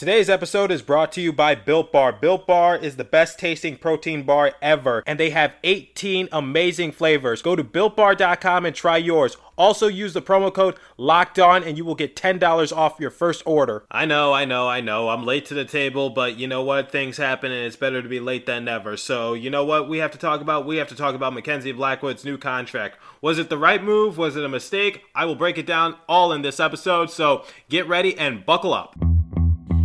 Today's episode is brought to you by Built Bar. Built Bar is the best tasting protein bar ever, and they have 18 amazing flavors. Go to builtbar.com and try yours. Also, use the promo code Locked On, and you will get $10 off your first order. I know, I know, I know. I'm late to the table, but you know what? Things happen, and it's better to be late than never. So, you know what we have to talk about? We have to talk about Mackenzie Blackwood's new contract. Was it the right move? Was it a mistake? I will break it down all in this episode. So, get ready and buckle up.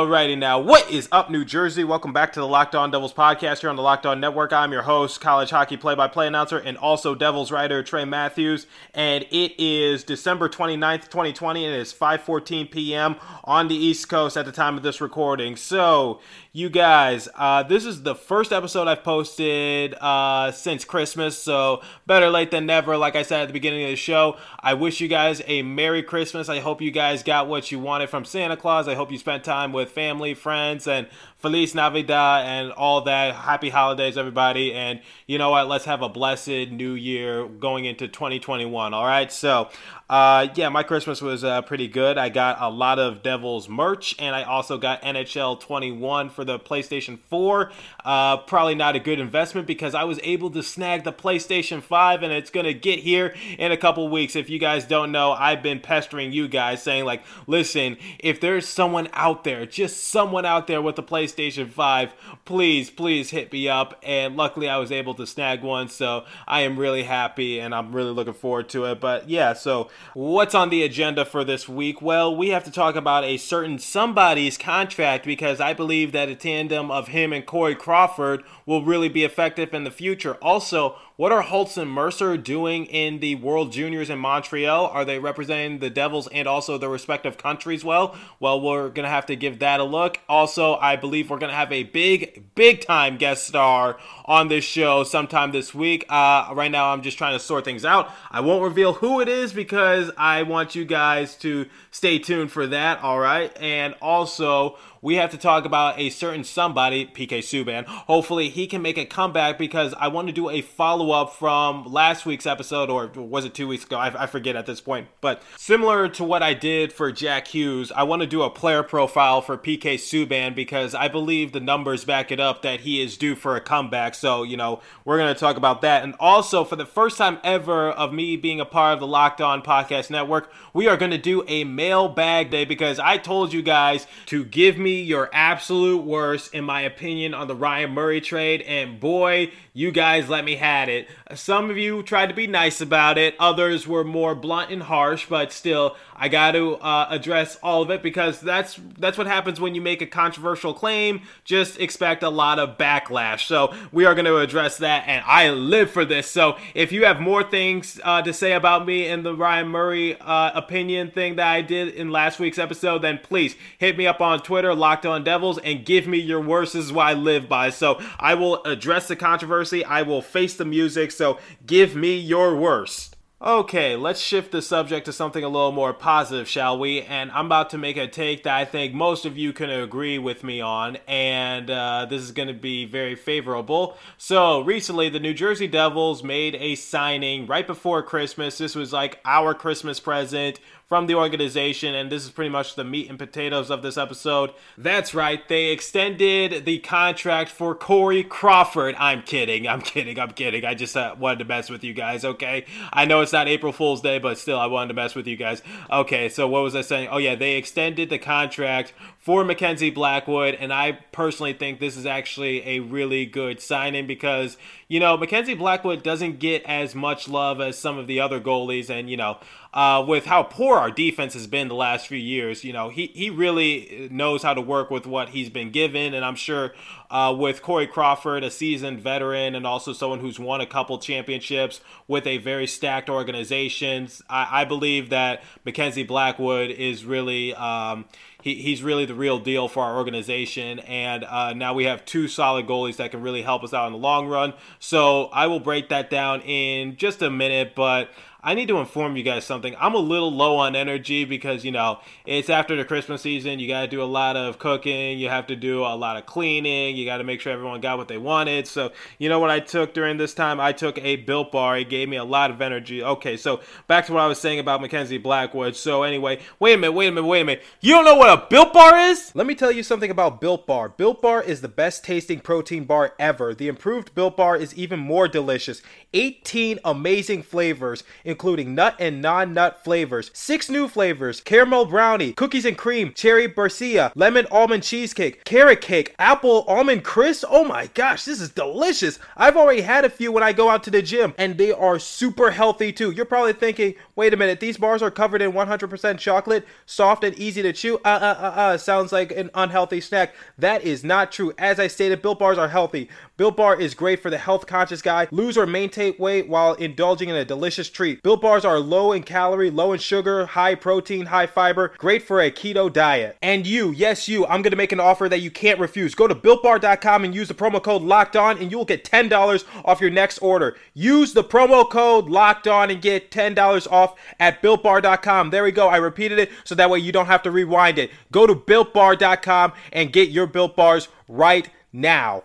Alrighty now, what is up, New Jersey? Welcome back to the Locked On Devils podcast here on the Locked On Network. I'm your host, college hockey play-by-play announcer, and also Devils writer Trey Matthews. And it is December 29th, 2020, and it is 5:14 p.m. on the East Coast at the time of this recording. So, you guys, uh, this is the first episode I've posted uh, since Christmas, so better late than never. Like I said at the beginning of the show, I wish you guys a Merry Christmas. I hope you guys got what you wanted from Santa Claus. I hope you spent time with family, friends, and Feliz Navidad and all that. Happy holidays, everybody. And you know what? Let's have a blessed new year going into 2021. All right. So, uh, yeah, my Christmas was uh, pretty good. I got a lot of Devils merch, and I also got NHL 21 for the PlayStation 4. Uh, probably not a good investment because I was able to snag the PlayStation 5, and it's going to get here in a couple weeks. If you guys don't know, I've been pestering you guys saying, like, listen, if there's someone out there, just someone out there with a PlayStation 5, please, please hit me up. And luckily, I was able to snag one, so I am really happy and I'm really looking forward to it. But yeah, so what's on the agenda for this week? Well, we have to talk about a certain somebody's contract because I believe that a tandem of him and Corey Crawford will really be effective in the future. Also, what are Holtz and Mercer doing in the World Juniors in Montreal? Are they representing the Devils and also their respective countries well? Well, we're going to have to give that a look. Also, I believe we're going to have a big, big time guest star on this show sometime this week. Uh, right now, I'm just trying to sort things out. I won't reveal who it is because I want you guys to stay tuned for that, all right? And also, we have to talk about a certain somebody, PK Subban. Hopefully, he can make a comeback because I want to do a follow up from last week's episode, or was it two weeks ago? I, I, forget at this point. But similar to what I did for Jack Hughes, I want to do a player profile for PK Subban because I believe the numbers back it up that he is due for a comeback. So, you know, we're going to talk about that. And also, for the first time ever of me being a part of the Locked On Podcast Network, we are going to do a mailbag day because I told you guys to give me your absolute worst, in my opinion, on the Ryan Murray trade. And boy, you guys let me had it. Some of you tried to be nice about it, others were more blunt and harsh, but still, I got to uh, address all of it because that's that's what happens when you make a controversial claim. Just expect a lot of backlash. So we are going to address that, and I live for this. So if you have more things uh, to say about me in the Ryan Murray uh, opinion thing that I did in last week's episode, then please hit me up on Twitter, Locked On Devils, and give me your worst. This is what I live by. So I will address the controversy. I will face the music. So give me your worst. Okay, let's shift the subject to something a little more positive, shall we? And I'm about to make a take that I think most of you can agree with me on, and uh, this is going to be very favorable. So, recently, the New Jersey Devils made a signing right before Christmas. This was like our Christmas present from the organization, and this is pretty much the meat and potatoes of this episode. That's right, they extended the contract for Corey Crawford. I'm kidding, I'm kidding, I'm kidding. I just uh, wanted to mess with you guys, okay? I know it's not April Fool's Day, but still, I wanted to mess with you guys. Okay, so what was I saying? Oh, yeah, they extended the contract for Mackenzie Blackwood, and I personally think this is actually a really good signing because, you know, Mackenzie Blackwood doesn't get as much love as some of the other goalies, and, you know, uh, with how poor our defense has been the last few years, you know, he, he really knows how to work with what he's been given. And I'm sure uh, with Corey Crawford, a seasoned veteran and also someone who's won a couple championships with a very stacked organization, I, I believe that Mackenzie Blackwood is really, um, he, he's really the real deal for our organization. And uh, now we have two solid goalies that can really help us out in the long run. So I will break that down in just a minute, but I need to inform you guys something. I'm a little low on energy because, you know, it's after the Christmas season. You got to do a lot of cooking. You have to do a lot of cleaning. You got to make sure everyone got what they wanted. So, you know what I took during this time? I took a Built Bar. It gave me a lot of energy. Okay, so back to what I was saying about Mackenzie Blackwood. So, anyway, wait a minute, wait a minute, wait a minute. You don't know what a Built Bar is? Let me tell you something about Built Bar. Built Bar is the best tasting protein bar ever. The improved Built Bar is even more delicious. 18 amazing flavors, including nut and non nut flavors. Six new flavors caramel brownie, cookies and cream, cherry barcia, lemon almond cheesecake, carrot cake, apple almond crisp. Oh my gosh, this is delicious. I've already had a few when I go out to the gym, and they are super healthy too. You're probably thinking, wait a minute, these bars are covered in 100% chocolate, soft and easy to chew. Uh uh uh uh, sounds like an unhealthy snack. That is not true. As I stated, Built Bars are healthy. Built Bar is great for the health conscious guy. Lose or maintain weight while indulging in a delicious treat. Built Bars are low in calorie, low in sugar, high protein, high fiber, great for a keto diet. And you, yes, you, I'm to make an offer that you can't refuse. Go to builtbar.com and use the promo code locked on, and you'll get $10 off your next order. Use the promo code locked on and get $10 off at builtbar.com. There we go. I repeated it so that way you don't have to rewind it. Go to builtbar.com and get your built bars right now.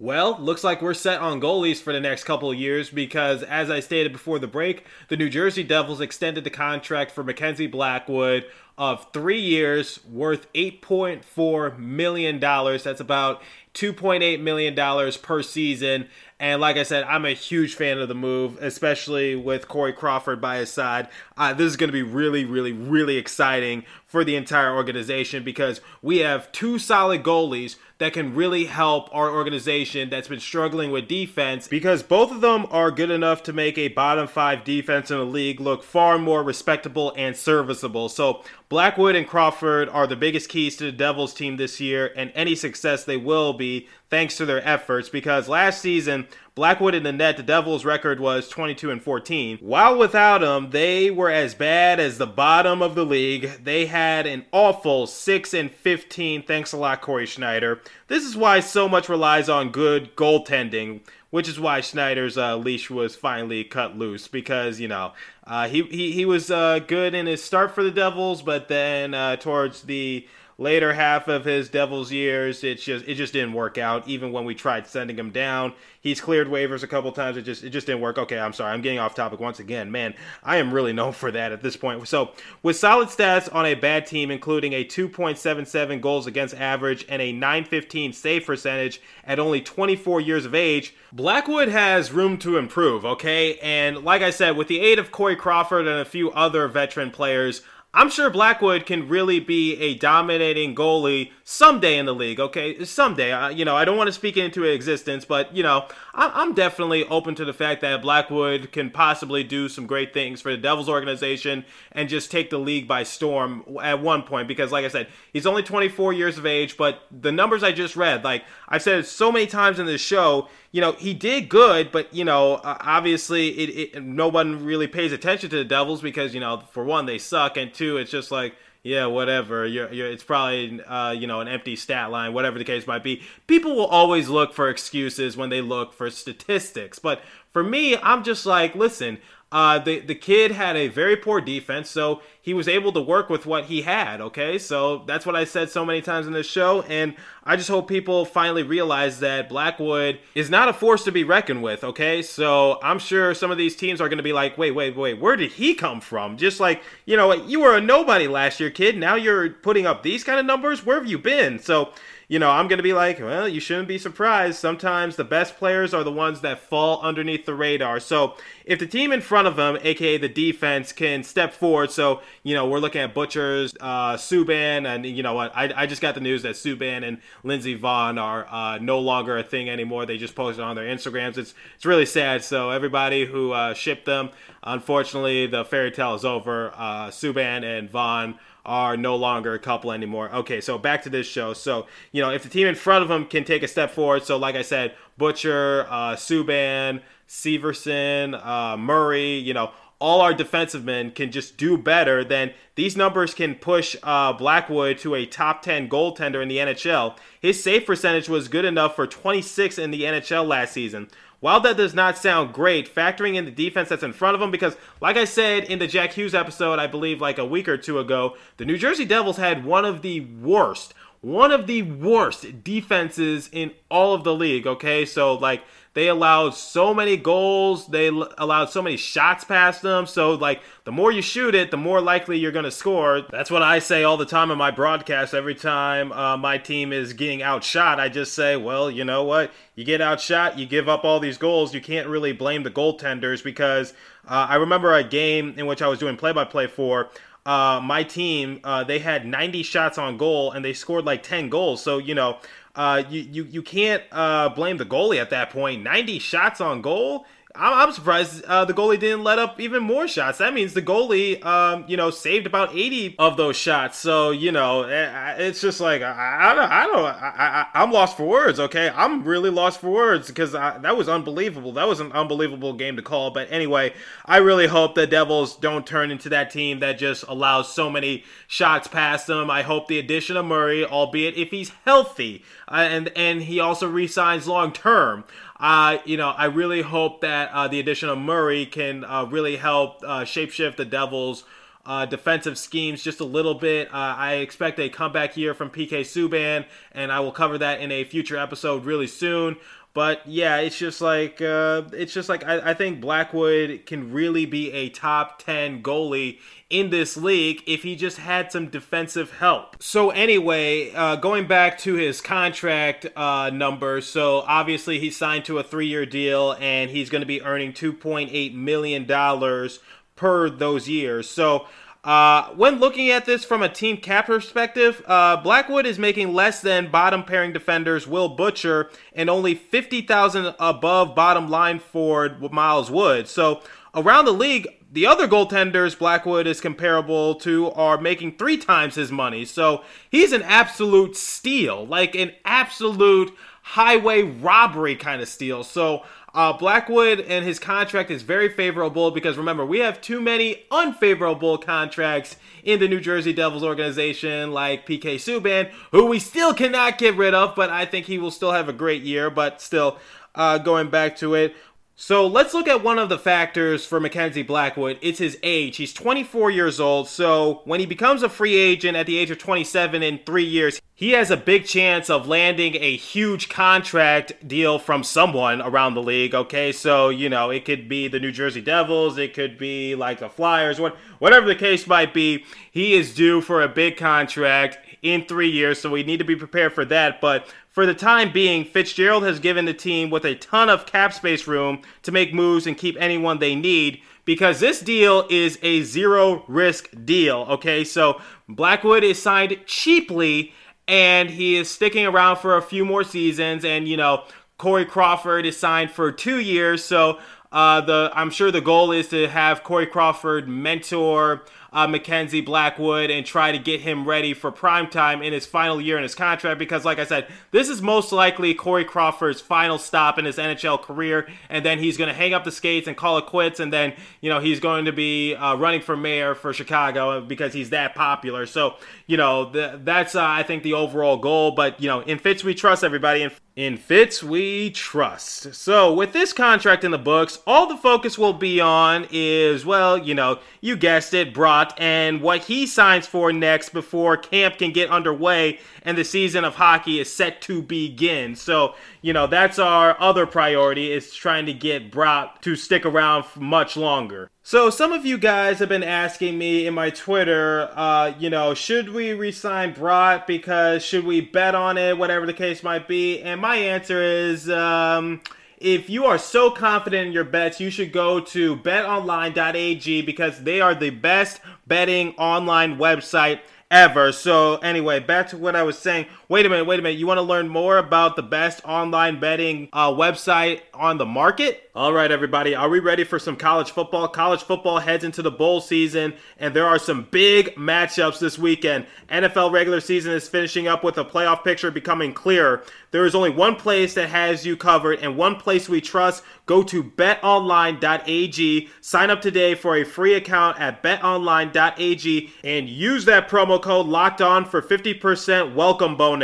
Well, looks like we're set on goalies for the next couple of years because, as I stated before the break, the New Jersey Devils extended the contract for Mackenzie Blackwood of three years, worth $8.4 million. That's about $2.8 million per season. And like I said, I'm a huge fan of the move, especially with Corey Crawford by his side. Uh, this is going to be really, really, really exciting for the entire organization because we have two solid goalies that can really help our organization that's been struggling with defense because both of them are good enough to make a bottom five defense in the league look far more respectable and serviceable. So Blackwood and Crawford are the biggest keys to the Devils team this year, and any success they will be thanks to their efforts because last season Blackwood in the net, the Devils' record was 22 and 14. While without him, they were as bad as the bottom of the league. They had an awful 6 and 15. Thanks a lot, Cory Schneider. This is why so much relies on good goaltending, which is why Schneider's uh, leash was finally cut loose because you know uh, he he he was uh, good in his start for the Devils, but then uh, towards the later half of his Devils years, it just it just didn't work out. Even when we tried sending him down, he's cleared waivers a couple times. It just it just didn't work. Okay, I'm sorry. I'm getting off topic once again. Man, I am really known for that at this point. So with solid stats on a bad team, including a 2.77 goals against average and a 915 save percentage at only 24 years of age, Blackwood has room to improve. Okay, and like I said, with the aid of Corey Crawford and a few other veteran players. I'm sure Blackwood can really be a dominating goalie someday in the league. Okay, someday. I, you know, I don't want to speak into existence, but you know, I, am definitely open to the fact that Blackwood can possibly do some great things for the Devils organization and just take the league by storm at one point. Because, like I said, he's only 24 years of age, but the numbers I just read, like I've said so many times in this show, you know, he did good, but you know, obviously, it, it, no one really pays attention to the Devils because you know, for one, they suck, and two, it's just like yeah, whatever. You're, you're, it's probably uh, you know an empty stat line, whatever the case might be. People will always look for excuses when they look for statistics, but for me, I'm just like, listen, uh, the the kid had a very poor defense, so he was able to work with what he had. Okay, so that's what I said so many times in this show, and I just hope people finally realize that Blackwood is not a force to be reckoned with. Okay, so I'm sure some of these teams are going to be like, wait, wait, wait, where did he come from? Just like you know, you were a nobody last year, kid. Now you're putting up these kind of numbers. Where have you been? So you know, I'm going to be like, well, you shouldn't be surprised. Sometimes the best players are the ones that fall underneath the radar. So if the team in front of them, aka the defense, can step forward, so you know we're looking at Butchers, uh, Subban, and you know what? I, I just got the news that Subban and Lindsey Vonn are uh, no longer a thing anymore. They just posted on their Instagrams. It's it's really sad. So everybody who uh, shipped them, unfortunately, the fairy tale is over. Uh, Subban and Vonn are no longer a couple anymore. Okay, so back to this show. So, you know, if the team in front of them can take a step forward, so like I said, Butcher, uh, Subban, Severson, uh, Murray, you know, all our defensive men can just do better, then these numbers can push uh, Blackwood to a top 10 goaltender in the NHL. His save percentage was good enough for 26 in the NHL last season. While that does not sound great, factoring in the defense that's in front of them, because like I said in the Jack Hughes episode, I believe like a week or two ago, the New Jersey Devils had one of the worst, one of the worst defenses in all of the league, okay? So, like, they allowed so many goals. They l- allowed so many shots past them. So, like, the more you shoot it, the more likely you're going to score. That's what I say all the time in my broadcast. Every time uh, my team is getting outshot, I just say, well, you know what? You get outshot, you give up all these goals. You can't really blame the goaltenders because uh, I remember a game in which I was doing play by play for. Uh, my team, uh, they had 90 shots on goal and they scored like 10 goals. So, you know, uh, you, you, you can't uh, blame the goalie at that point. 90 shots on goal? I'm, I'm surprised uh, the goalie didn't let up even more shots. That means the goalie, um, you know, saved about 80 of those shots. So you know, eh, it's just like I, I don't, I don't, I, I, am lost for words. Okay, I'm really lost for words because that was unbelievable. That was an unbelievable game to call. But anyway, I really hope the Devils don't turn into that team that just allows so many shots past them. I hope the addition of Murray, albeit if he's healthy, uh, and and he also resigns long term. You know, I really hope that uh, the addition of Murray can uh, really help uh, shapeshift the Devils' uh, defensive schemes just a little bit. Uh, I expect a comeback here from PK Subban, and I will cover that in a future episode really soon. But yeah, it's just like uh, it's just like I, I, think Blackwood can really be a top ten goalie in this league if he just had some defensive help. So anyway, uh, going back to his contract uh, numbers, so obviously he signed to a three-year deal and he's going to be earning 2.8 million dollars per those years. So. Uh, when looking at this from a team cap perspective, uh, Blackwood is making less than bottom pairing defenders Will Butcher and only 50,000 above bottom line forward Miles Wood. So around the league, the other goaltenders Blackwood is comparable to are making three times his money. So he's an absolute steal, like an absolute highway robbery kind of steal. So uh, Blackwood and his contract is very favorable because remember, we have too many unfavorable contracts in the New Jersey Devils organization, like PK Subban, who we still cannot get rid of, but I think he will still have a great year. But still, uh, going back to it, so let's look at one of the factors for Mackenzie Blackwood. It's his age. He's 24 years old. So when he becomes a free agent at the age of 27 in three years, he has a big chance of landing a huge contract deal from someone around the league. Okay, so you know it could be the New Jersey Devils, it could be like the Flyers, what whatever the case might be. He is due for a big contract in three years, so we need to be prepared for that. But for the time being, Fitzgerald has given the team with a ton of cap space room to make moves and keep anyone they need because this deal is a zero risk deal. Okay, so Blackwood is signed cheaply and he is sticking around for a few more seasons. And you know, Corey Crawford is signed for two years, so uh, the I'm sure the goal is to have Corey Crawford mentor uh, Mackenzie Blackwood and try to get him ready for prime time in his final year in his contract because, like I said, this is most likely Corey Crawford's final stop in his NHL career, and then he's going to hang up the skates and call it quits, and then you know he's going to be uh, running for mayor for Chicago because he's that popular. So you know the, that's uh, I think the overall goal. But you know in Fitz we trust everybody. In, in Fitz we trust. So with this contract in the books, all the focus will be on is well, you know, you guessed it, Brock and what he signs for next before camp can get underway and the season of hockey is set to begin. So, you know, that's our other priority is trying to get Brock to stick around much longer. So, some of you guys have been asking me in my Twitter, uh, you know, should we resign Brock because should we bet on it, whatever the case might be? And my answer is, um, if you are so confident in your bets, you should go to betonline.ag because they are the best betting online website ever. So, anyway, back to what I was saying. Wait a minute, wait a minute. You want to learn more about the best online betting uh, website on the market? All right, everybody. Are we ready for some college football? College football heads into the bowl season, and there are some big matchups this weekend. NFL regular season is finishing up with a playoff picture becoming clearer. There is only one place that has you covered and one place we trust. Go to betonline.ag. Sign up today for a free account at betonline.ag and use that promo code locked on for 50% welcome bonus.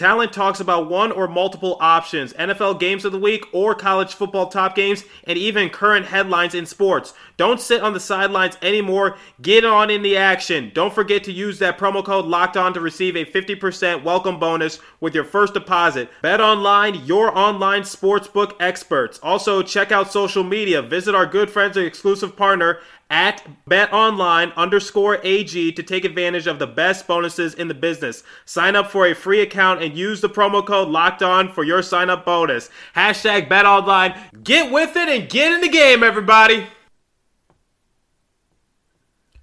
Talent talks about one or multiple options, NFL games of the week or college football top games, and even current headlines in sports. Don't sit on the sidelines anymore. Get on in the action. Don't forget to use that promo code locked on to receive a 50% welcome bonus with your first deposit. Bet online, your online sportsbook experts. Also, check out social media. Visit our good friends and exclusive partner at betonline underscore AG to take advantage of the best bonuses in the business. Sign up for a free account and use the promo code locked on for your sign up bonus. Hashtag betonline. Get with it and get in the game, everybody.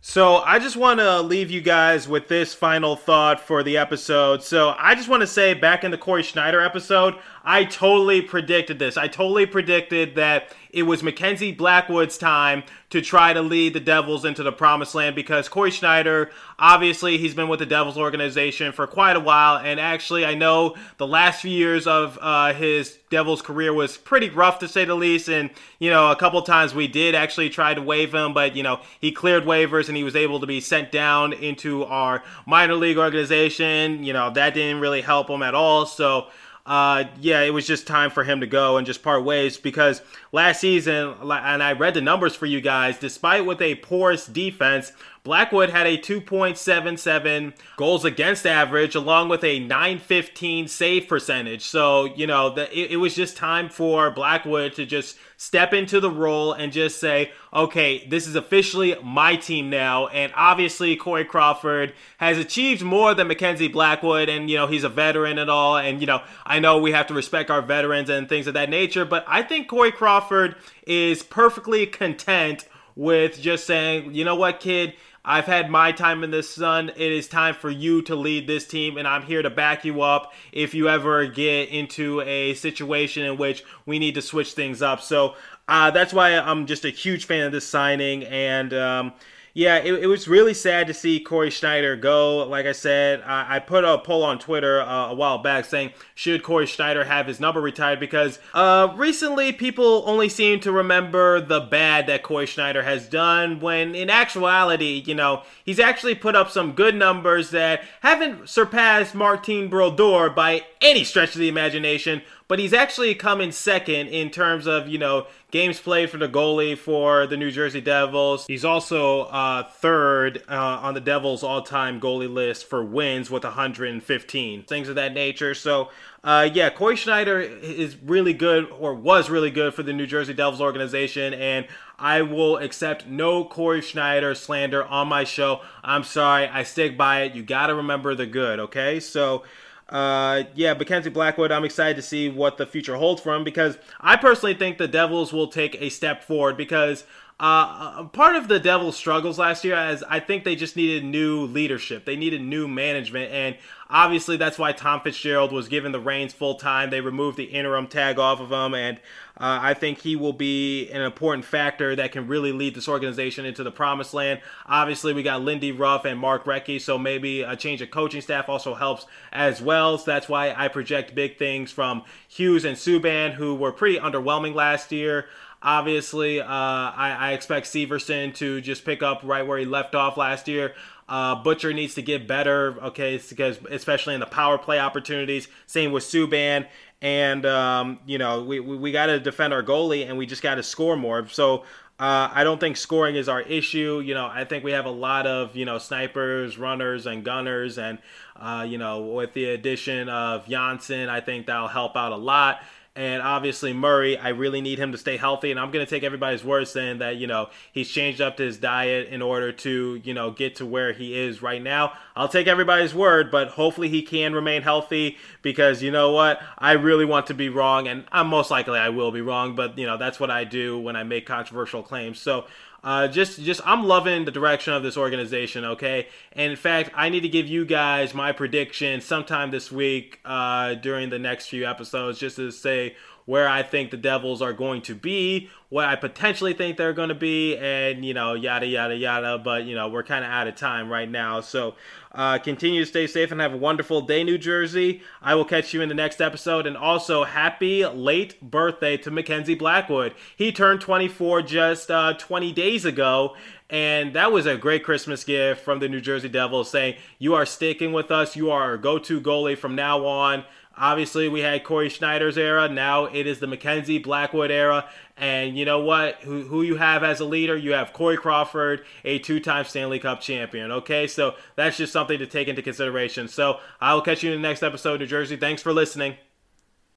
So, I just want to leave you guys with this final thought for the episode. So, I just want to say back in the Cory Schneider episode, I totally predicted this. I totally predicted that it was Mackenzie Blackwood's time to try to lead the Devils into the promised land because Cory Schneider, obviously, he's been with the Devils organization for quite a while. And actually, I know the last few years of uh, his Devils career was pretty rough to say the least. And, you know, a couple times we did actually try to waive him, but, you know, he cleared waivers and he was able to be sent down into our minor league organization. You know, that didn't really help him at all. So, uh, yeah, it was just time for him to go and just part ways because last season, and I read the numbers for you guys, despite with a porous defense, Blackwood had a 2.77 goals against average along with a 915 save percentage. So, you know, the, it, it, was just time for Blackwood to just step into the role and just say, okay, this is officially my team now. And obviously, Corey Crawford has achieved more than Mackenzie Blackwood. And, you know, he's a veteran and all. And, you know, I know we have to respect our veterans and things of that nature. But I think Corey Crawford is perfectly content with just saying, you know what, kid, I've had my time in the sun. It is time for you to lead this team, and I'm here to back you up if you ever get into a situation in which we need to switch things up. So uh, that's why I'm just a huge fan of this signing, and um, yeah, it, it, was really sad to see Cory Schneider go. Like I said, I, I put a poll on Twitter uh, a while back saying, should Cory Schneider have his number retired? Because uh, recently people only seem to remember the bad that Cory Schneider has done, when in actuality, you know, he's actually put up some good numbers that haven't surpassed Martin Brodeur by any stretch of the imagination but he's actually come in second in terms of you know games played for the goalie for the New Jersey Devils. He's also uh, third uh, on the Devils' all-time goalie list for wins with 115, things of that nature. So. Uh, yeah, Cory Schneider is really good, or was really good for the New Jersey Devils organization, and I will accept no Cory Schneider slander on my show. I'm sorry, I stick by it. You got to remember the good, okay? So, uh, yeah, Mackenzie Blackwood, I'm excited to see what the future holds for him because I personally think the Devils will take a step forward because uh, part of the Devils' struggles last year is I think they just needed new leadership. They needed new management, and obviously that's why Tom Fitzgerald was given the reins full time. They removed the interim tag off of him, and uh, I think he will be an important factor that can really lead this organization into the promised land. Obviously, we got Lindy Ruff and Mark Recchi, so maybe a change of coaching staff also helps as well. So that's why I project big things from Hughes and Subban, who were pretty underwhelming last year. Obviously, uh, I, I, expect Severson to just pick up right where he left off last year. Uh, Butcher needs to get better, okay, because especially in the power play opportunities. Same with Subban, and um, you know we we, we got to defend our goalie, and we just got to score more. So uh, I don't think scoring is our issue. You know, I think we have a lot of you know snipers, runners, and gunners, and uh, you know with the addition of Johnsson, I think that'll help out a lot. And obviously Murray, I really need him to stay healthy. And I'm going to take everybody's word saying that, you know, he's changed up his diet in order to, you know, get to where he is right now. I'll take everybody's word, but hopefully he can remain healthy because, you know what? I really want to be wrong. And I'm most likely I will be wrong, but, you know, that's what I do when I make controversial claims. So, uh, just just I'm loving the direction of this organization. Okay, and in fact, I need to give you guys my prediction sometime this week uh, during the next few episodes, just to say where I think the Devils are going to be, what I potentially think they're going to be, and you know, yada yada yada. But you know, we're kind of out of time right now, so uh, continue to stay safe and have a wonderful day, New Jersey. I will catch you in the next episode, and also happy late birthday to Mackenzie Blackwood. He turned 24 just uh, 20 days ago. And that was a great Christmas gift from the New Jersey Devils saying, You are sticking with us. You are our go to goalie from now on. Obviously, we had Cory Schneider's era. Now it is the Mackenzie Blackwood era. And you know what? Who, who you have as a leader? You have Corey Crawford, a two time Stanley Cup champion. Okay, so that's just something to take into consideration. So I will catch you in the next episode, New Jersey. Thanks for listening.